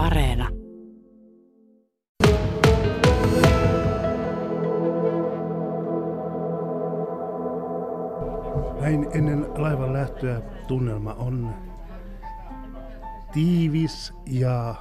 Areena. Näin ennen laivan lähtöä tunnelma on tiivis ja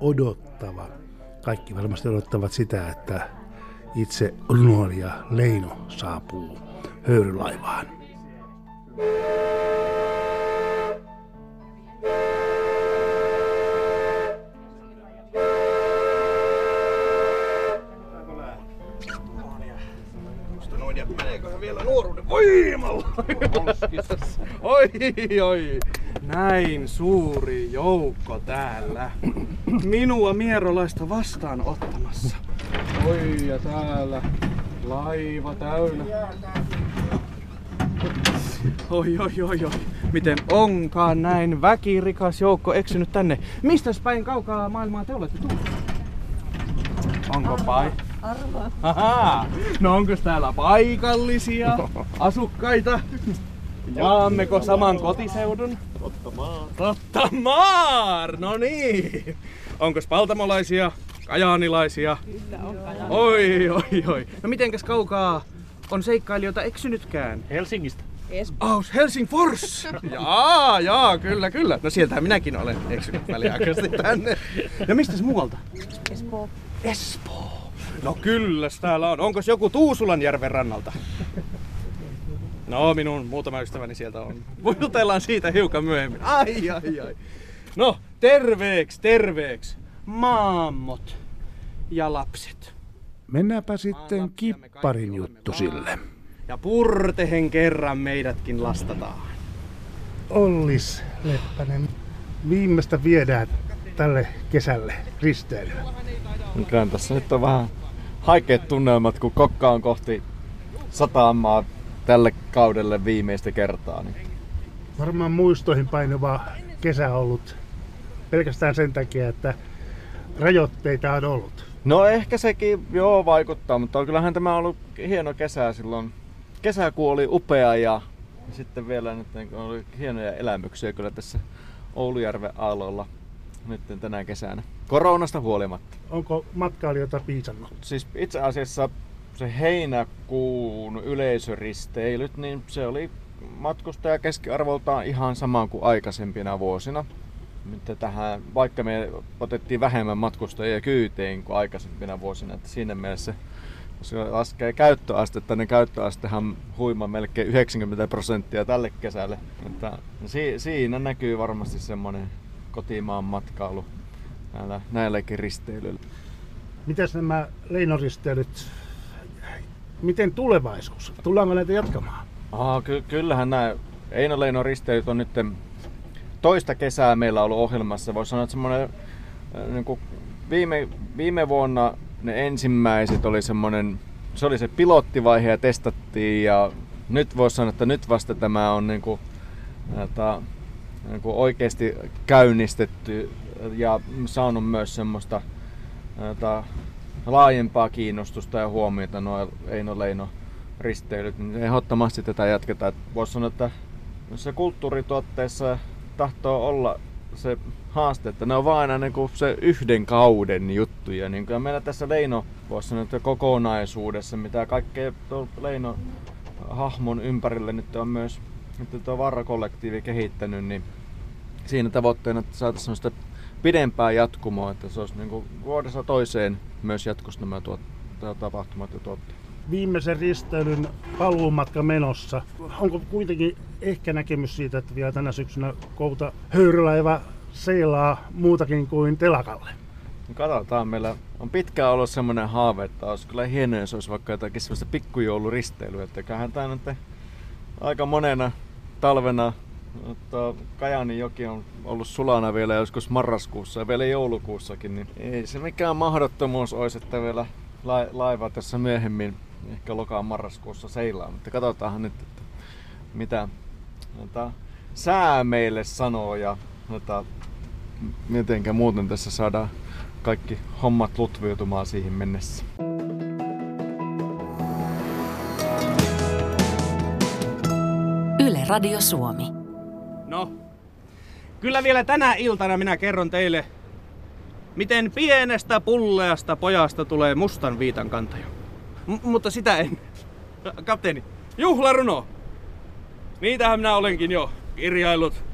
odottava. Kaikki varmasti odottavat sitä, että itse runoilija Leino saapuu höyrylaivaan. Vielä nuoruuden voimalla. oi, oi. Näin suuri joukko täällä. Minua mierolaista vastaan ottamassa. Oi ja täällä laiva täynnä. Oi, oi, oi, oi. Miten onkaan näin väkirikas joukko eksynyt tänne? Mistä päin kaukaa maailmaa te olette tulleet? Onko pai? Arvaa. No onko täällä paikallisia asukkaita? Jaammeko saman kotiseudun? Totta maar. Totta maar! No niin. Onko paltamolaisia, kajaanilaisia? Kyllä on Oi, oi, oi. No mitenkäs kaukaa on seikkailijoita eksynytkään? Helsingistä. Aus Helsingfors! Jaa, jaa, kyllä, kyllä. No sieltähän minäkin olen eksynyt väliaikaisesti tänne. Ja mistäs muualta? Espoo. Espoo. No kyllä, täällä on. Onko joku Tuusulanjärven rannalta? No, minun muutama ystäväni sieltä on. Jutellaan siitä hiukan myöhemmin. Ai, ai, ai. No, terveeks, terveeks. Maammot ja lapset. Mennäänpä sitten kipparin juttu sille. Ja purtehen kerran meidätkin lastataan. Ollis Leppänen, viimeistä viedään tälle kesälle risteilyä. Kyllä tässä nyt on vähän haikeat tunnelmat, kun kokka on kohti satamaa tälle kaudelle viimeistä kertaa. Niin. Varmaan muistoihin painuva kesä ollut pelkästään sen takia, että rajoitteita on ollut. No ehkä sekin joo vaikuttaa, mutta kyllähän tämä on ollut hieno kesä silloin. Kesäkuu oli upea ja sitten vielä nyt niin oli hienoja elämyksiä kyllä tässä Oulujärven aalloilla nyt tänä kesänä. Koronasta huolimatta. Onko matkailijoita piisannut? Siis itse asiassa se heinäkuun yleisöristeilyt, niin se oli matkustaja keskiarvoltaan ihan sama kuin aikaisempina vuosina. Nyt tähän, vaikka me otettiin vähemmän matkustajia kyyteen kuin aikaisempina vuosina, että siinä mielessä jos laskee käyttöastetta, niin käyttöastehan huima melkein 90 prosenttia tälle kesälle. Mutta si- siinä näkyy varmasti semmoinen kotimaan matkailu näillä, näilläkin risteilyillä. Mitäs nämä leinoristeilyt, miten tulevaisuus? Tullaanko näitä jatkamaan? Aha, ky- kyllähän nämä Eino Leino risteilyt on nyt toista kesää meillä ollut ohjelmassa. Voisi sanoa, että semmoinen niin kuin viime, viime vuonna ne ensimmäiset oli semmoinen, se oli se pilottivaihe ja testattiin ja nyt voisi sanoa, että nyt vasta tämä on niin kuin, jota, niin kuin oikeasti käynnistetty ja saanut myös semmoista jota, laajempaa kiinnostusta ja huomiota nuo Eino Leino risteilyt, niin ehdottomasti tätä jatketaan. Voisi sanoa, että se kulttuurituotteessa tahtoo olla se haaste, että ne on vaan aina niin se yhden kauden juttuja. Niin kuin meillä tässä Leino, voisi sanoa, että kokonaisuudessa, mitä kaikkea Leino hahmon ympärille nyt on myös että tuo Varra-kollektiivi kehittänyt, niin siinä tavoitteena, että saataisiin sitä pidempää jatkumoa, että se olisi niin kuin vuodessa toiseen myös jatkuisi nämä tuot, tapahtumat ja tuotteet. Viimeisen risteilyn paluumatka menossa. Onko kuitenkin ehkä näkemys siitä, että vielä tänä syksynä kouta höyrylaiva seilaa muutakin kuin telakalle? Katsotaan, meillä on pitkään ollut semmoinen haave, että olisi kyllä hienoa, jos olisi vaikka jotakin semmoista pikkujouluristeilyä, että kyllähän tämä nyt aika monena talvena mutta Kajanin joki on ollut sulana vielä joskus marraskuussa ja vielä joulukuussakin, niin ei se mikään mahdottomuus olisi, että vielä laiva tässä myöhemmin, ehkä lokaan marraskuussa seilaa, mutta katsotaanhan nyt, että mitä jota, sää meille sanoo ja jota, mitenkä muuten tässä saadaan kaikki hommat lutviutumaan siihen mennessä. Yle Radio Suomi. No, kyllä vielä tänä iltana minä kerron teille miten pienestä pulleasta pojasta tulee mustan viitan kantaja. M- mutta sitä en. Kapteeni, juhlaruno! Niitähän minä olenkin jo kirjaillut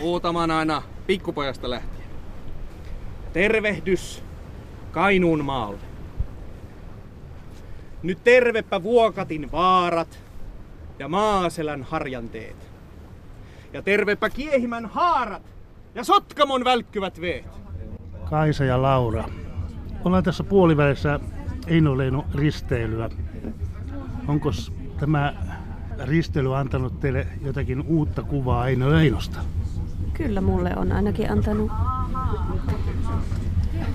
muutaman aina pikkupojasta lähtien. Tervehdys Kainuun maalle. Nyt tervepä Vuokatin vaarat ja Maaselän harjanteet. Ja tervepä Kiehimän haarat ja Sotkamon välkkyvät veet. Kaisa ja Laura. Ollaan tässä puolivälissä Eino Leino risteilyä. Onko tämä risteily antanut teille jotakin uutta kuvaa Eino Leinosta? Kyllä mulle on ainakin antanut.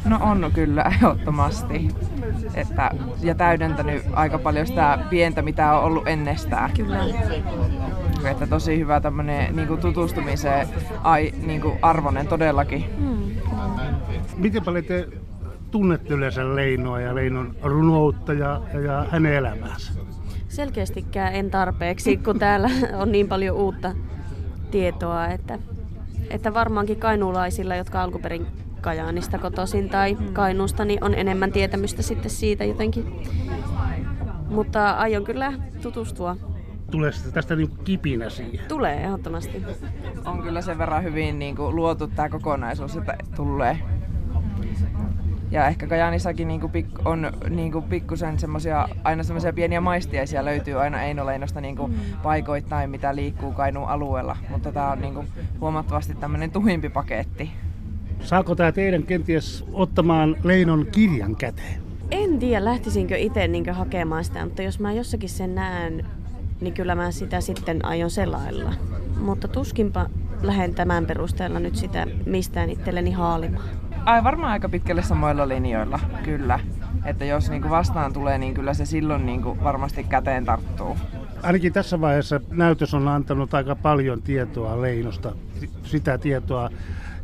No on kyllä ehdottomasti. Että, ja täydentänyt aika paljon sitä pientä, mitä on ollut ennestään. Kyllä. Että tosi hyvä tämmönen niin tutustumiseen ai, niin kuin arvonen todellakin. Mm. Miten paljon te tunnette yleensä Leinoa ja Leinon runoutta ja, ja hänen elämäänsä? Selkeästikään en tarpeeksi, kun täällä on niin paljon uutta tietoa, että, että varmaankin kainuulaisilla, jotka alkuperin Kajaanista kotoisin tai Kainuusta, niin on enemmän tietämystä sitten siitä jotenkin. Mutta aion kyllä tutustua. Tulee tästä niin kipinä siihen? Tulee ehdottomasti. On kyllä sen verran hyvin niin kuin, luotu tämä kokonaisuus, että tulee. Ja ehkä Kajanissakin niinku pik- on niinku pikkusen semmosia, aina semmoisia pieniä maistiaisia löytyy aina Einoleinosta niinku paikoittain, mitä liikkuu Kainuun alueella. Mutta tämä on niinku huomattavasti tämmöinen tuhimpi paketti. Saako tämä teidän kenties ottamaan Leinon kirjan käteen? En tiedä, lähtisinkö itse niin hakemaan sitä, mutta jos mä jossakin sen näen, niin kyllä mä sitä sitten aion selailla. Mutta tuskinpa lähden tämän perusteella nyt sitä mistään itselleni haalimaan. Ai varmaan aika pitkälle samoilla linjoilla, kyllä. Että jos niinku vastaan tulee, niin kyllä se silloin niinku varmasti käteen tarttuu. Ainakin tässä vaiheessa näytös on antanut aika paljon tietoa Leinosta. Sitä tietoa,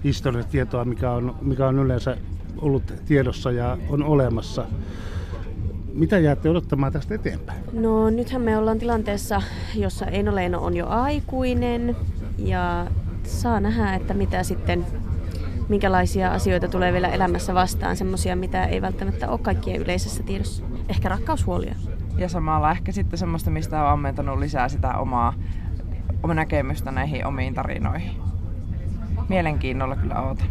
historiatietoa, mikä on, mikä on yleensä ollut tiedossa ja on olemassa. Mitä jäätte odottamaan tästä eteenpäin? No nythän me ollaan tilanteessa, jossa Eino Leino on jo aikuinen ja saa nähdä, että mitä sitten minkälaisia asioita tulee vielä elämässä vastaan, semmoisia, mitä ei välttämättä ole kaikkien yleisessä tiedossa. Ehkä rakkaushuolia. Ja samalla ehkä sitten semmoista, mistä on ammentanut lisää sitä omaa, omaa näkemystä näihin omiin tarinoihin. Mielenkiinnolla kyllä ootan.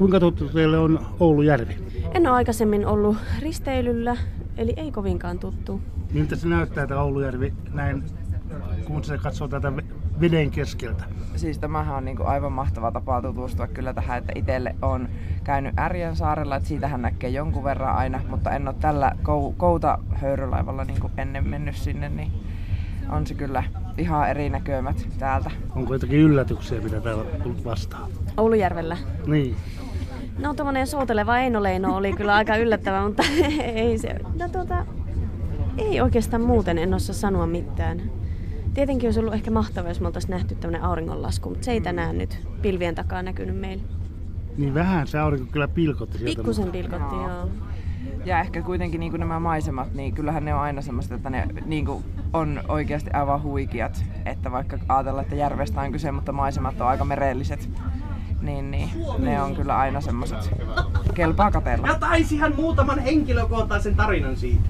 Kuinka tuttu teille on Oulujärvi? En ole aikaisemmin ollut risteilyllä, eli ei kovinkaan tuttu. Miltä se näyttää tämä Oulujärvi näin, kun se katsoo tätä veden keskeltä? Siis tämähän on niinku aivan mahtava tapa tutustua kyllä tähän, että itselle on käynyt Ärjän saarella, että siitähän näkee jonkun verran aina, mutta en ole tällä kou- kouta höyrylaivalla niinku ennen mennyt sinne, niin on se kyllä ihan eri näkömät täältä. Onko jotakin yllätyksiä, mitä täällä on tullut vastaan? Oulujärvellä. Niin. No tuommoinen souteleva Eino oli kyllä aika yllättävä, mutta ei se... No tuota, ei oikeastaan muuten en osaa sanoa mitään. Tietenkin olisi ollut ehkä mahtavaa, jos me oltaisiin nähty tämmöinen auringonlasku, mutta se ei tänään nyt pilvien takaa näkynyt meille. Niin vähän se aurinko kyllä pilkotti sieltä. Pikkusen pilkotti, Joo. joo. Ja ehkä kuitenkin niin nämä maisemat, niin kyllähän ne on aina semmoista, että ne niin on oikeasti aivan huikeat. Että vaikka ajatellaan, että järvestä on kyse, mutta maisemat on aika merelliset, niin, niin ne on kyllä aina semmoiset kelpaa katella. Ja taisihan muutaman henkilökohtaisen tarinan siitä.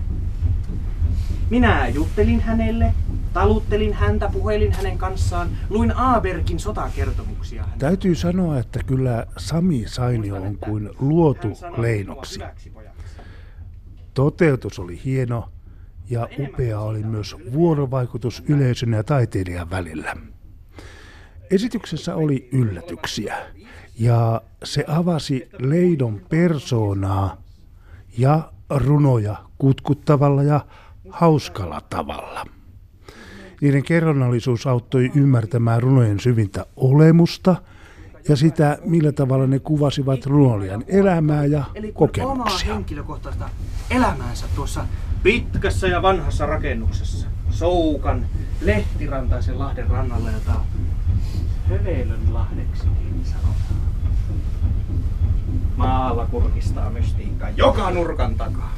Minä juttelin hänelle, taluttelin häntä, puhelin hänen kanssaan, luin Aaberkin sotakertomuksia. hänelle. Täytyy sanoa, että kyllä Sami Sainio on kuin luotu leinoksi. Toteutus oli hieno ja upea oli myös vuorovaikutus yleisön ja taiteilijan välillä. Esityksessä oli yllätyksiä ja se avasi Leidon persoonaa ja runoja kutkuttavalla ja hauskalla tavalla. Niiden kerronnallisuus auttoi ymmärtämään runojen syvintä olemusta ja sitä, millä tavalla ne kuvasivat runoilijan elämää ja Eli kokemuksia. henkilökohtaista elämäänsä tuossa pitkässä ja vanhassa rakennuksessa. Soukan lehtirantaisen lahden rannalla, jota Hövelön lahdeksikin sanotaan. Maalla kurkistaa mystiikka joka nurkan takaa.